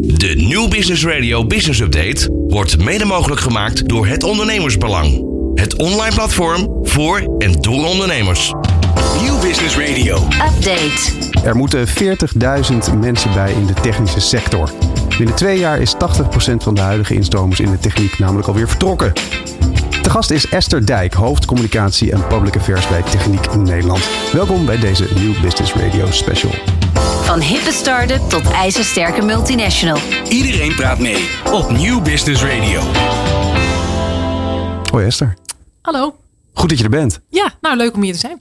De New Business Radio Business Update wordt mede mogelijk gemaakt door het Ondernemersbelang. Het online platform voor en door ondernemers. Nieuw Business Radio. Update. Er moeten 40.000 mensen bij in de technische sector. Binnen twee jaar is 80% van de huidige instromers in de techniek namelijk alweer vertrokken. De gast is Esther Dijk, hoofdcommunicatie en public affairs bij Techniek in Nederland. Welkom bij deze New Business Radio special. Van hippe start-up tot ijzersterke multinational. Iedereen praat mee op Nieuw Business Radio. Hoi Esther, Hallo. goed dat je er bent. Ja, nou leuk om hier te zijn.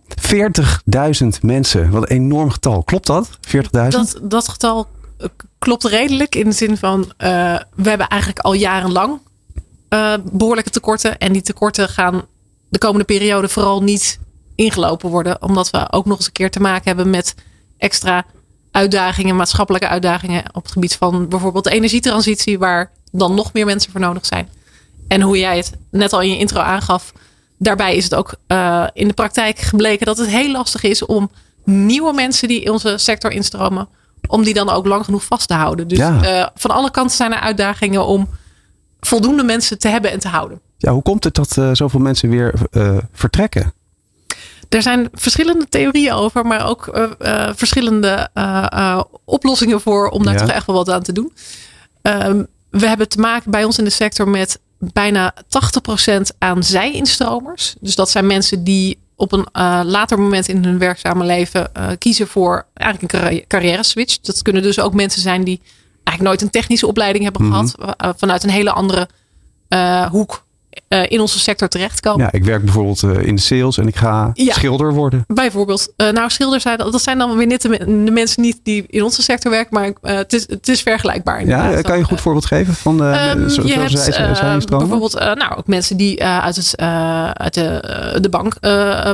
40.000 mensen, wat een enorm getal. Klopt dat? 40.000? Dat, dat getal eh, klopt redelijk in de zin van eh, we hebben eigenlijk al jarenlang eh, behoorlijke tekorten. En die tekorten gaan de komende periode vooral niet ingelopen worden. Omdat we ook nog eens een keer te maken hebben met extra uitdagingen, maatschappelijke uitdagingen op het gebied van bijvoorbeeld de energietransitie, waar dan nog meer mensen voor nodig zijn. En hoe jij het net al in je intro aangaf, daarbij is het ook eh, in de praktijk gebleken dat het heel lastig is om nieuwe mensen die in onze sector instromen, om die dan ook lang genoeg vast te houden. Dus Ja. eh, van alle kanten zijn er uitdagingen om voldoende mensen te hebben en te houden. Ja, hoe komt het dat eh, zoveel mensen weer vertrekken? Er zijn verschillende theorieën over, maar ook eh, eh, verschillende eh, oplossingen voor om daar Ja. toch echt wel wat aan te doen. Ehm, we hebben te maken bij ons in de sector met bijna 80% aan zij-instromers. Dus dat zijn mensen die op een later moment in hun werkzame leven kiezen voor eigenlijk een carri- carrière switch. Dat kunnen dus ook mensen zijn die eigenlijk nooit een technische opleiding hebben Mhm. gehad, eh, vanuit een hele andere hoek eh, in onze sector terechtkomen. Ja, ik werk bijvoorbeeld eh, in de sales en ik ga Ja. schilder worden. Bijvoorbeeld, eh, nou schilders zijn dat zijn dan weer net de, me- de mensen niet die in onze sector werken, maar het, is, het is vergelijkbaar. Ja, kan je een goed voorbeeld geven van eh Ehm, zo, je hebt zij, eh, instromen? bijvoorbeeld nou, ook mensen die uit, het, uit de, de bank,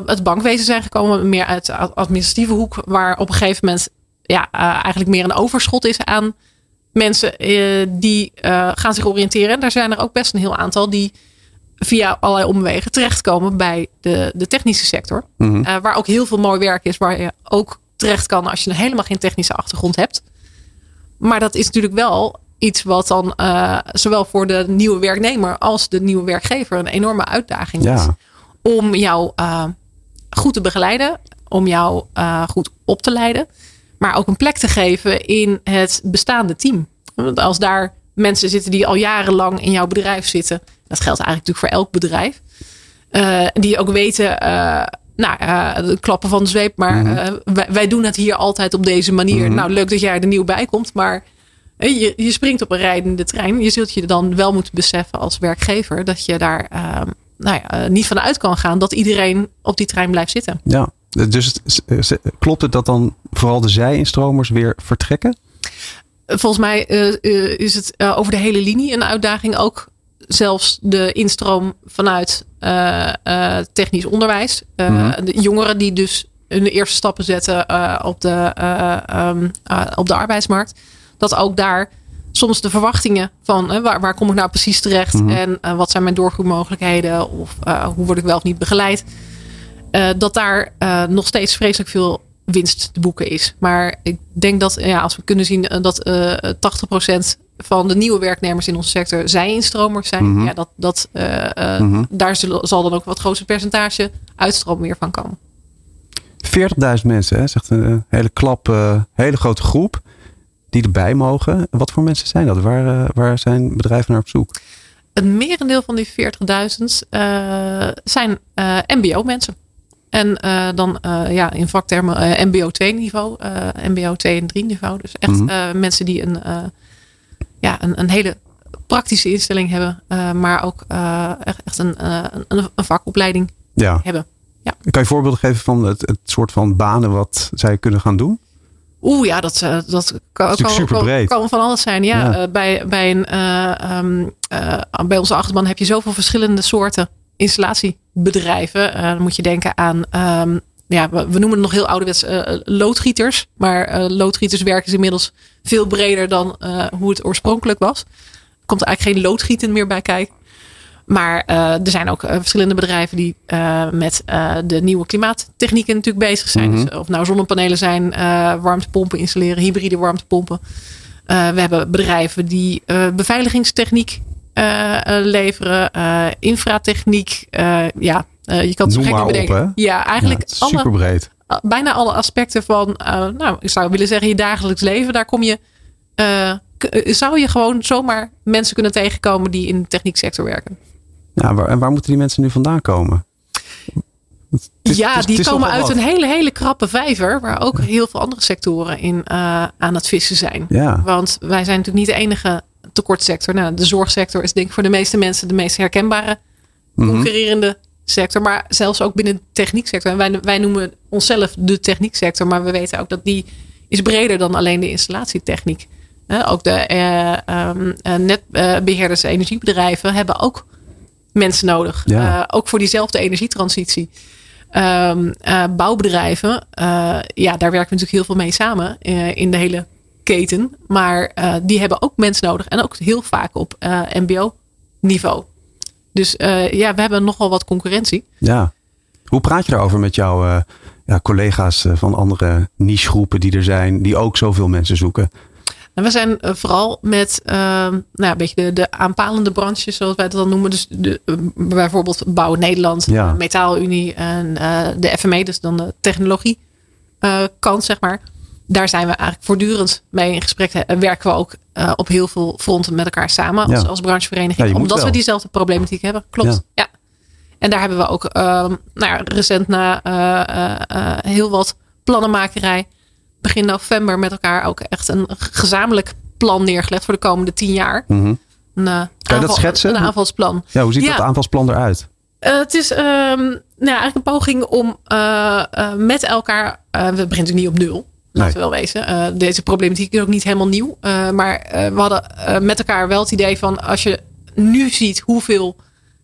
het bankwezen zijn gekomen, meer uit de administratieve hoek, waar op een gegeven moment ja, eigenlijk meer een overschot is aan mensen die gaan zich oriënteren. En daar zijn er ook best een heel aantal die via allerlei omwegen terechtkomen bij de, de technische sector. Mhm. Eh, waar ook heel veel mooi werk is, waar je ook terecht kan als je helemaal geen technische achtergrond hebt. Maar dat is natuurlijk wel iets wat dan eh, zowel voor de nieuwe werknemer als de nieuwe werkgever een enorme uitdaging is. Om jou eh, goed te begeleiden, om jou goed op te leiden, maar ook een plek te geven in het bestaande team. Want als daar mensen zitten die al jarenlang in jouw bedrijf zitten, dat geldt eigenlijk natuurlijk voor elk bedrijf, eh, die ook weten, eh, nou, de klappen van de zweep, maar Mhm. eh, wij, wij doen het hier altijd op deze manier. Nou, leuk dat jij er nieuw bij komt, maar je, je springt op een rijdende trein. Je zult je dan wel moeten beseffen als werkgever dat je daar eh, nou ja, niet van uit kan gaan dat iedereen op die trein blijft zitten. Ja, dus klopt het dat dan vooral de zij-instromers weer vertrekken? Volgens mij is het over de hele linie een uitdaging. Ook zelfs de instroom vanuit eh, eh, technisch onderwijs. Eh, Mhm. De jongeren die dus hun eerste stappen zetten op, de, eh, ehm, eh, op de arbeidsmarkt. Dat ook daar soms de verwachtingen van hè, waar, waar kom ik nou precies terecht? Mhm. En wat zijn mijn doorgroeimogelijkheden? Of hoe word ik wel of niet begeleid? Dat daar nog steeds vreselijk veel winst te boeken is. Maar ik denk dat ja, als we kunnen zien dat eh 80% van de nieuwe werknemers in onze sector zij-instromers zijn, Mhm. ja, dat, dat, eh, eh, Mhm. daar zullen, zal dan ook wat grootste percentage uitstroom weer van komen. 40.000 mensen, hè? zegt een eh, hele klap, hele grote groep die erbij mogen. Wat voor mensen zijn dat? Waar, waar zijn bedrijven naar op zoek? Een merendeel van die 40.000 eh, zijn MBO-mensen. En dan ja, in vaktermen MBO 2 niveau, MBO 2 en 3 niveau. Dus echt Mhm. mensen die een, ja, een, een hele praktische instelling hebben, eh, maar ook eh, echt, een, eh, een, een vakopleiding Ja. hebben. Kan je voorbeelden geven van het, het soort van banen wat zij kunnen gaan doen? Oeh, ja, dat, dat kan, kan, kan, van alles zijn. Ja, Ja. Bij, bij, een, eh, ehm, eh, bij onze achterban heb je zoveel verschillende soorten installatiebedrijven. Dan moet je denken aan, ehm, ja, we, we noemen het nog heel ouderwets eh, loodgieters. Maar eh, loodgieters werken is inmiddels veel breder dan eh, hoe het oorspronkelijk was. Er komt eigenlijk geen loodgieten meer bij kijken. Maar eh, er zijn ook eh, verschillende bedrijven die eh, met eh, de nieuwe klimaattechnieken natuurlijk bezig zijn. Mhm. Dus of nou zonnepanelen zijn, eh, warmtepompen installeren, hybride warmtepompen. Uh, we hebben bedrijven die uh, beveiligingstechniek uh, leveren, infratechniek. ja, je kan het Noem gek maar op, bedenken. Ja, eigenlijk Ja, alle, breed. bijna alle aspecten van, nou, ik zou willen zeggen, je dagelijks leven. Daar kom je, zou je gewoon zomaar mensen kunnen tegenkomen die in de technieksector werken. Ja, waar, en waar moeten die mensen nu vandaan komen? Is- ja, is- die komen uit wat. een hele, hele krappe vijver. Waar ook heel veel andere sectoren in eh, aan het vissen zijn. Ja. Want wij zijn natuurlijk niet de enige tekortsector. Nou, de zorgsector is denk ik voor de meeste mensen de meest herkenbare Mhm. concurrerende sector. Maar zelfs ook binnen de technieksector. En wij, wij noemen onszelf de technieksector. Maar we weten ook dat die is breder dan alleen de installatietechniek. Eh, ook de eh, ehm, eh, netbeheerders, energiebedrijven hebben ook mensen nodig. Ja. Eh, ook voor diezelfde energietransitie. Ehm, eh, bouwbedrijven, eh, ja, daar werken we natuurlijk heel veel mee samen eh, in de hele keten. Maar eh, die hebben ook mensen nodig en ook heel vaak op eh, MBO-niveau. Dus eh, ja, we hebben nogal wat concurrentie. Ja. Hoe praat je daarover met jouw eh, ja, collega's eh, van andere nichegroepen die er zijn, die ook zoveel mensen zoeken? En we zijn vooral met ehm, nou, een beetje de, de aanpalende branches, zoals wij dat dan noemen. Dus de, bijvoorbeeld Bouw Nederland, Ja. Metaalunie en de FME, dus dan de technologie eh, kant, zeg maar. Daar zijn we eigenlijk voortdurend mee in gesprek. En werken we ook eh, op heel veel fronten met elkaar samen als, Ja. als branchevereniging. Ja, je omdat wel. we diezelfde problematiek hebben. Klopt, Ja. En daar hebben we ook ehm, nou ja, recent na eh, eh, heel wat plannenmakerij begin november met elkaar ook echt een gezamenlijk plan neergelegd voor de komende tien jaar. Mhm. Een, eh, dat aanval- schetsen? Een aanvalsplan. Ja, hoe ziet dat aanvalsplan eruit? Het is ehm, nou ja, eigenlijk een poging om met elkaar. we beginnen natuurlijk niet op nul. Laten Nee. we wel wezen. Eh, deze problematiek is ook niet helemaal nieuw. Eh, maar eh, we hadden met elkaar wel het idee van als je nu ziet hoeveel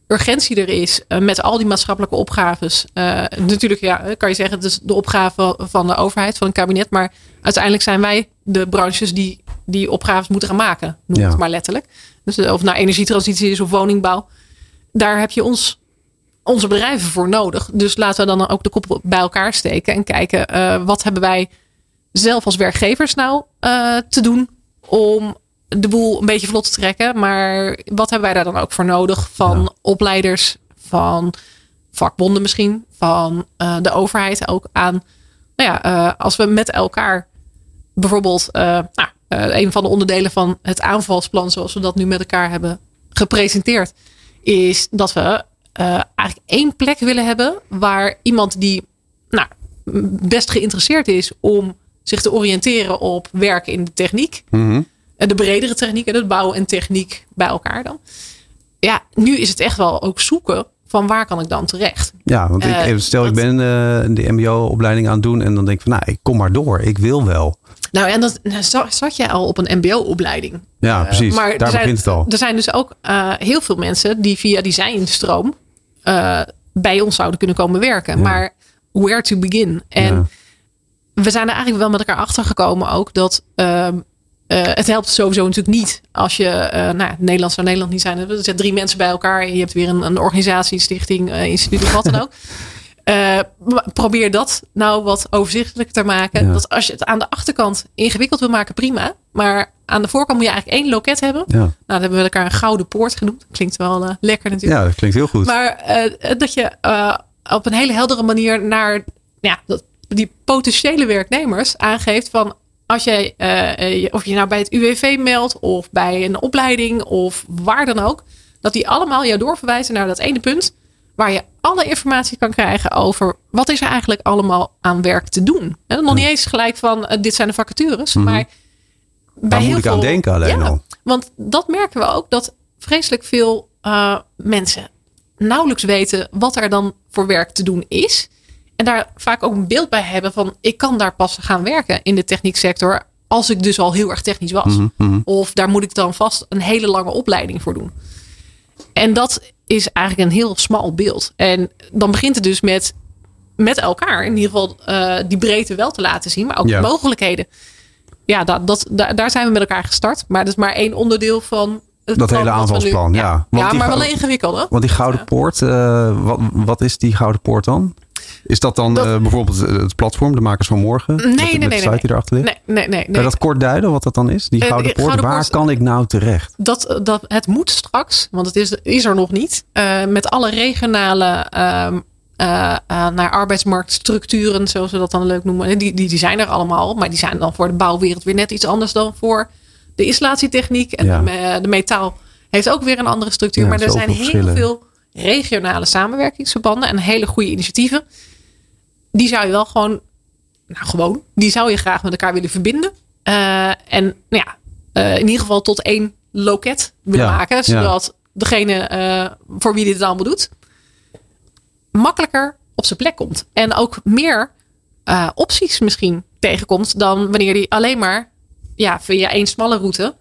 urgentie er is met al die maatschappelijke opgaves. Natuurlijk ja, kan je zeggen, het is de opgave van de overheid, van het kabinet. Maar uiteindelijk zijn wij de branches die die opgaves moeten gaan maken. Noem Ja. het maar letterlijk. Dus of het nou energietransitie is of woningbouw. Daar heb je ons onze bedrijven voor nodig. Dus laten we dan ook de kop bij elkaar steken en kijken wat hebben wij zelf als werkgevers nou eh, te doen om de boel een beetje vlot te trekken. Maar wat hebben wij daar dan ook voor nodig van Ja. opleiders, van vakbonden misschien, van eh, de overheid ook aan. Nou ja, eh, als we met elkaar bijvoorbeeld nou, een van de onderdelen van het aanvalsplan, zoals we dat nu met elkaar hebben gepresenteerd, is dat we eigenlijk één plek willen hebben waar iemand die nou, best geïnteresseerd is om zich te oriënteren op werken in de techniek, eh, de bredere techniek en het bouw en techniek bij elkaar dan. Ja, nu is het echt wel ook zoeken van waar kan ik dan terecht. Ja, want ik, Eh, even stel ik ben eh, de mbo-opleiding aan het doen en dan denk ik van, nou, ik kom maar door. Ik wil wel. Nou, en dat nou, za- zat jij al op een MBO-opleiding. Ja, precies. Maar Daar zijn, begint het al. Er zijn dus ook heel veel mensen die via designstroom bij ons zouden kunnen komen werken. Ja. Maar where to begin? En Ja. We zijn er eigenlijk wel met elkaar achter gekomen ook dat ehm, eh, het helpt sowieso natuurlijk niet als je, eh nou, Nederland zou Nederland niet zijn. Er zitten drie mensen bij elkaar en je hebt weer een, een organisatie, stichting, eh, instituut of wat dan ook. Probeer dat nou wat overzichtelijker te maken. Ja. Dat als je het aan de achterkant ingewikkeld wil maken, prima. Maar aan de voorkant moet je eigenlijk één loket hebben. Ja. Nou, dat hebben we elkaar een gouden poort genoemd. Klinkt wel lekker natuurlijk. ja, dat klinkt heel goed. Maar dat je op een hele heldere manier naar ja, dat, die potentiële werknemers aangeeft van als jij, eh, eh, je- of je nou bij het UWV meldt of bij een opleiding of waar dan ook, dat die allemaal jou doorverwijzen naar dat ene punt waar je alle informatie kan krijgen over wat is er eigenlijk allemaal aan werk te doen. En nog niet eens gelijk van eh, dit zijn de vacatures, maar bij Mhm. Waar moet heel ik aan veel- denken alleen ja, al? Want dat merken we ook, dat vreselijk veel mensen nauwelijks weten wat er dan voor werk te doen is. En daar vaak ook een beeld bij hebben van ik kan daar pas gaan werken in de technieksector als ik dus al heel erg technisch was. Mhm, Of daar moet ik dan vast een hele lange opleiding voor doen. En dat is eigenlijk een heel smal beeld. En dan begint het dus met met elkaar in ieder geval eh, die breedte wel te laten zien, maar ook Ja. de mogelijkheden. Ja, dat, dat, daar, daar zijn we met elkaar gestart. Maar dat is maar één onderdeel van het Dat hele nu- aanvalsplan, ja. Want Ja, die maar wel een ingewikkelde. Want die Gouden Poort, eh, wat, wat is die Gouden Poort dan? Is dat dan Dat- eh, bijvoorbeeld het platform, de makers van morgen? Nee, met, nee, met nee, de nee, site nee. die erachter ligt? Nee, nee, nee. Kan je dat kort duiden wat dat dan is? Die Eh, Gouden Poort, Gouden waar Poort- kan ik nou terecht? dat, dat het moet straks, want het is, is er nog niet, eh, met alle regionale ehm, eh, eh, naar arbeidsmarktstructuren, zoals we dat dan leuk noemen. Die, die, die zijn er allemaal, maar die zijn dan voor de bouwwereld weer net iets anders dan voor de installatietechniek. En Ja. de, me- de metaal heeft ook weer een andere structuur. Ja, maar er zijn heel veel regionale samenwerkingsverbanden en hele goede initiatieven. Die zou je wel gewoon, nou gewoon, die zou je graag met elkaar willen verbinden. Eh, en nou ja, eh, in ieder geval tot één loket willen Ja, maken. ja. Zodat degene eh, voor wie dit allemaal doet, makkelijker op zijn plek komt. En ook meer opties misschien tegenkomt dan wanneer die alleen maar ja, via één smalle route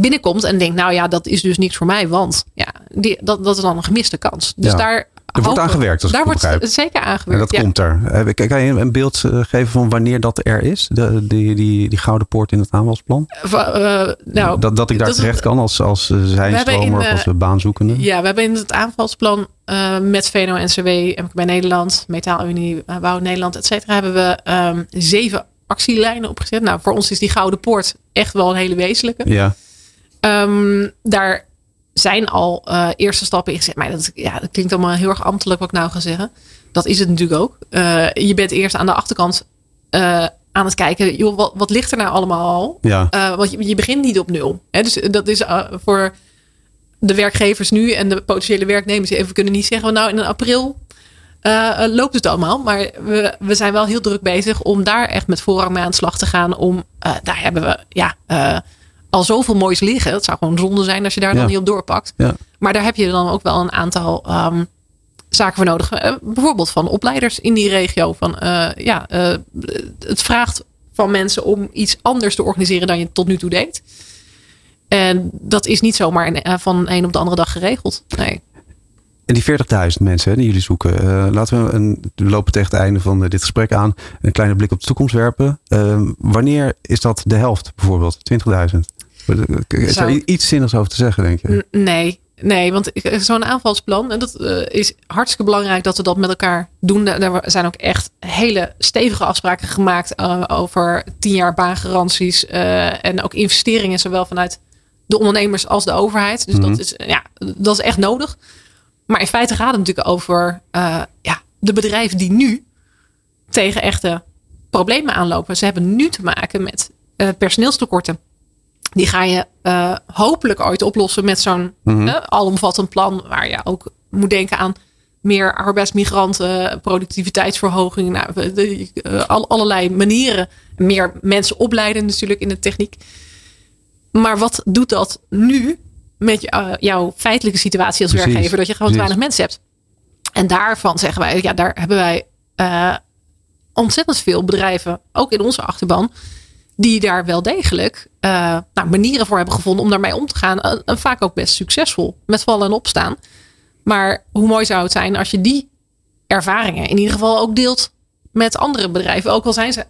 binnenkomt en denkt, nou ja, dat is dus niks voor mij, want ja, die, dat, dat is dan een gemiste kans. Dus Ja. daar Er wordt aan gewerkt, als daar wordt begrijp. zeker En aangewerkt. dat ja. komt er. Eh, Kan je een beeld eh, geven van wanneer dat er is? De, die, die, die Gouden Poort in het aanvalsplan? Va- eh, nou, dat, dat ik daar dat terecht kan als, als eh, zijnstromer of eh, als eh, baanzoekende? Ja, we hebben in het aanvalsplan eh, met VNO-NCW, MKB Nederland, Metaalunie, uh, Bouw Nederland, et cetera, hebben we ehm, zeven actielijnen opgezet. Nou, voor ons is die Gouden Poort echt wel een hele wezenlijke. Ja, Ehm, daar zijn al eh, eerste stappen in gezet. Maar dat, ja, dat klinkt allemaal heel erg ambtelijk wat ik nou ga zeggen. Dat is het natuurlijk ook. Eh, je bent eerst aan de achterkant eh, aan het kijken. Joh, wat, wat ligt er nou allemaal al? ja. Want je, je begint niet op nul. Hè? Dus dat is voor de werkgevers nu en de potentiële werknemers. Even kunnen niet zeggen, nou in april loopt het allemaal. Maar we, we zijn wel heel druk bezig om daar echt met voorrang mee aan de slag te gaan. Om, daar hebben we ja, al zoveel moois liggen. Het zou gewoon zonde zijn als je daar Ja. dan niet op doorpakt. Ja. Maar daar heb je dan ook wel een aantal ehm, zaken voor nodig. Eh, bijvoorbeeld van opleiders in die regio. Van, eh, ja, eh, het vraagt van mensen om iets anders te organiseren dan je tot nu toe deed. En dat is niet zomaar een- van een op de andere dag geregeld. Nee. En die 40.000 mensen hè, die jullie zoeken. laten we, een, we lopen tegen het einde van dit gesprek aan. Een kleine blik op de toekomst werpen. Ehm, wanneer is dat de helft bijvoorbeeld? 20.000? Is Zou- er iets zinnigs over te zeggen, denk je? N- Nee, nee, want zo'n aanvalsplan, en dat eh, is hartstikke belangrijk dat we dat met elkaar doen. Daar- Daar zijn ook echt hele stevige afspraken gemaakt eh, over tien jaar baangaranties eh, en ook investeringen, zowel vanuit de ondernemers als de overheid. Dus Mhm. dat, is, ja, dat is echt nodig. Maar in feite gaat het natuurlijk over ja, de bedrijven die nu tegen echte problemen aanlopen. Ze hebben nu te maken met personeelstekorten. Die ga je eh, hopelijk ooit oplossen met zo'n Mhm. eh, alomvattend plan. Waar je ook moet denken aan meer arbeidsmigranten, productiviteitsverhoging. Nou, de- eh, al- allerlei manieren. Meer mensen opleiden natuurlijk in de techniek. Maar wat doet dat nu met jouw feitelijke situatie als Precies, werkgever? Dat je gewoon te weinig mensen hebt. En daarvan zeggen wij, ja, daar hebben wij ontzettend veel bedrijven, ook in onze achterban, die daar wel degelijk eh, nou, manieren voor hebben gevonden om daarmee om te gaan. En, en vaak ook best succesvol, met vallen en opstaan. Maar hoe mooi zou het zijn als je die ervaringen in ieder geval ook deelt met andere bedrijven. Ook al zijn ze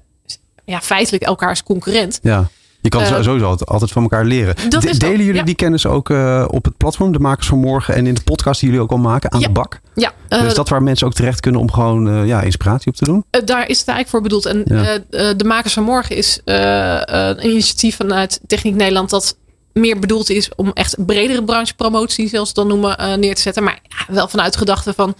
ja, feitelijk elkaars concurrent. Ja. Je kan Eh, sowieso altijd, altijd van elkaar leren. De- Delen jullie ja. die kennis ook eh, op het platform, de makers van morgen, en in de podcast die jullie ook al maken, aan Ja. de bak? Ja, eh, is dat waar mensen ook terecht kunnen om gewoon eh, ja, inspiratie op te doen? Eh, daar is het eigenlijk voor bedoeld. En Ja. eh, eh, de Makers van Morgen is eh, eh, een initiatief vanuit Techniek Nederland dat meer bedoeld is om echt bredere branchepromotie, het dan noemen, eh, neer te zetten. Maar ja, wel vanuit de gedachte van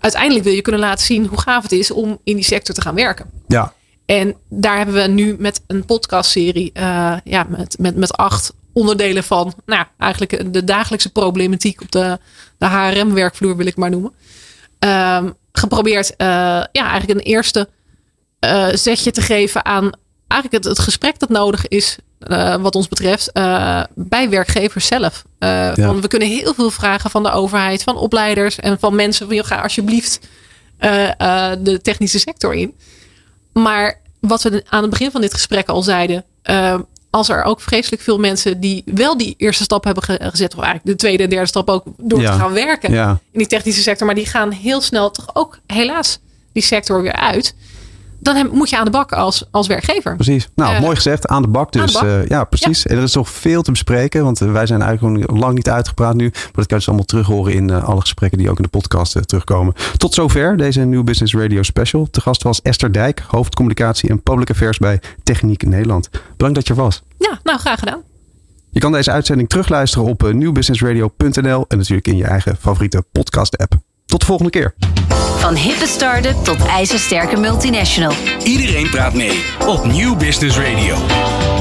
uiteindelijk wil je kunnen laten zien hoe gaaf het is om in die sector te gaan werken. Ja. En daar hebben we nu met een podcastserie, eh, ja, met, met, met acht onderdelen van, nou, eigenlijk de dagelijkse problematiek op de, de HRM-werkvloer, wil ik maar noemen. Ehm, geprobeerd, eh, ja, eigenlijk een eerste eh, zetje te geven aan eigenlijk het, het gesprek dat nodig is, wat ons betreft, bij werkgevers zelf. Van, we kunnen heel veel vragen van de overheid, van opleiders en van mensen van, ga alsjeblieft de technische sector in. Maar wat we aan het begin van dit gesprek al zeiden. eh, als er ook vreselijk veel mensen die wel die eerste stap hebben ge- gezet. Of eigenlijk de tweede en derde stap ook door Ja. te gaan werken Ja. in die technische sector. Maar die gaan heel snel toch ook helaas die sector weer uit. Dan heb- moet je aan de bak als, als werkgever. Precies. Nou, Eh, mooi gezegd. Aan de bak dus. aan de bak. eh, ja, precies. En er is nog veel te bespreken. Want eh, wij zijn eigenlijk lang niet uitgepraat nu. Maar dat kan je dus allemaal terug horen in alle gesprekken die ook in de podcast terugkomen. Tot zover deze New Business Radio Special. Te gast was Esther Dijk, hoofdcommunicatie en public affairs bij Techniek Nederland. Bedankt dat je er was. Ja, nou graag gedaan. Je kan deze uitzending terugluisteren op newbusinessradio.nl en natuurlijk in je eigen favoriete podcast app. Tot de volgende keer. Van hippe start-up tot ijzersterke multinational. Iedereen praat mee op Nieuw Business Radio.